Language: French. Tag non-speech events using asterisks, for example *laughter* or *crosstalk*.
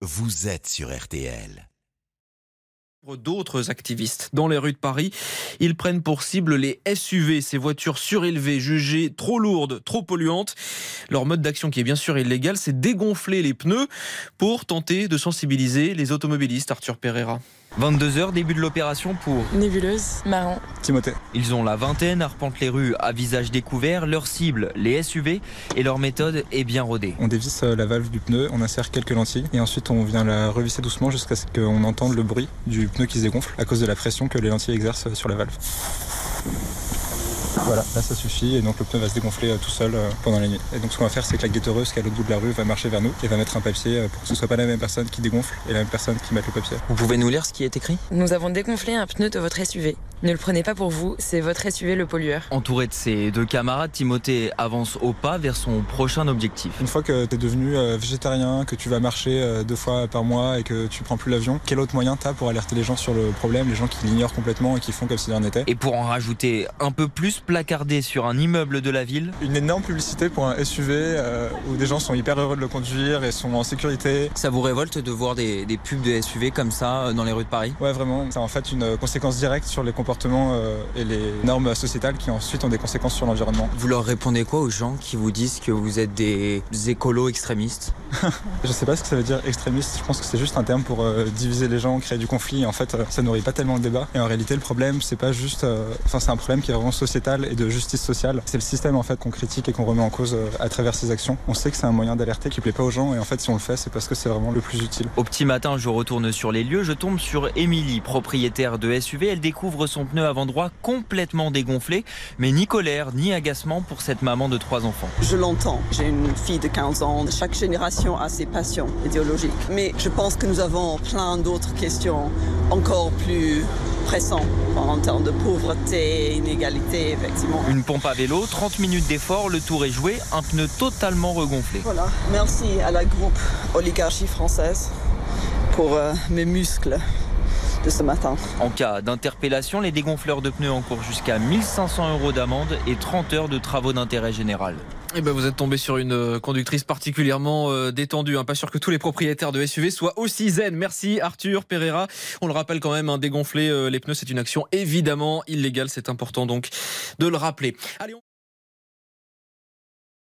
vous êtes sur RTL. D'autres activistes dans les rues de Paris, ils prennent pour cible les SUV, ces voitures surélevées, jugées trop lourdes, trop polluantes. Leur mode d'action, qui est bien sûr illégal, c'est dégonfler les pneus pour tenter de sensibiliser les automobilistes. Arthur Pereira. 22h, début de l'opération pour Nébuleuse, Marron. Timothée. Ils ont la vingtaine, arpentent les rues à visage découvert, leur cible, les SUV, et leur méthode est bien rodée. On dévisse euh, la valve du pneu, on insère quelques lentilles, et ensuite on vient la revisser doucement jusqu'à ce qu'on entende le bruit du pneu qui se dégonfle à cause de la pression que les lentilles exercent sur la valve. Voilà, là ça suffit et donc le pneu va se dégonfler euh, tout seul euh, pendant la nuit. Et donc ce qu'on va faire c'est que la guettereuse qui est à l'autre bout de la rue va marcher vers nous et va mettre un papier pour que ce soit pas la même personne qui dégonfle et la même personne qui mette le papier. Vous pouvez nous lire ce qui est écrit? Nous avons dégonflé un pneu de votre SUV. Ne le prenez pas pour vous, c'est votre SUV le pollueur. Entouré de ses deux camarades, Timothée avance au pas vers son prochain objectif. Une fois que tu es devenu euh, végétarien, que tu vas marcher deux fois par mois et que tu prends plus l'avion, quel autre moyen t'as pour alerter les gens sur le problème, les gens qui l'ignorent complètement et qui font comme si rien n'était Et pour en rajouter un peu plus, placardé sur un immeuble de la ville. Une énorme publicité pour un SUV euh, où des gens sont hyper heureux de le conduire et sont en sécurité. Ça vous révolte de voir des, des pubs de SUV comme ça euh, dans les rues de Paris? Ouais, vraiment. C'est en fait une conséquence directe sur les comportements euh, et les normes sociétales qui ensuite ont des conséquences sur l'environnement. Vous leur répondez quoi aux gens qui vous disent que vous êtes des écolos extrémistes *laughs* Je sais pas ce que ça veut dire extrémiste. Je pense que c'est juste un terme pour euh, diviser les gens, créer du conflit. En fait, euh, ça nourrit pas tellement le débat. Et en réalité, le problème, c'est pas juste. Enfin, c'est un problème qui est vraiment sociétal et de justice sociale. C'est le système en fait qu'on critique et qu'on remet en cause à travers ses actions. On sait que c'est un moyen d'alerter qui plaît pas aux gens. Et en fait, si on le fait, c'est parce que c'est vraiment le plus utile. Au petit matin, je retourne sur les lieux, je tombe sur Émilie, propriétaire de SUV. Elle découvre son pneu avant-droit complètement dégonflé, mais ni colère ni agacement pour cette maman de trois enfants. Je l'entends. J'ai une fille de 15 ans. Chaque génération a ses passions idéologiques. Mais je pense que nous avons plein d'autres questions encore plus pressantes en termes de pauvreté, inégalité, effectivement. Une pompe à vélo, 30 minutes d'effort, le tour est joué, un pneu totalement regonflé. Voilà. Merci à la groupe Oligarchie française pour euh, mes muscles de ce matin. En cas d'interpellation, les dégonfleurs de pneus encourent jusqu'à 1500 euros d'amende et 30 heures de travaux d'intérêt général. Eh ben, vous êtes tombé sur une euh, conductrice particulièrement euh, détendue. Hein. Pas sûr que tous les propriétaires de SUV soient aussi zen. Merci Arthur Pereira. On le rappelle quand même, hein, dégonfler euh, les pneus, c'est une action évidemment illégale. C'est important donc de le rappeler. Allez, on-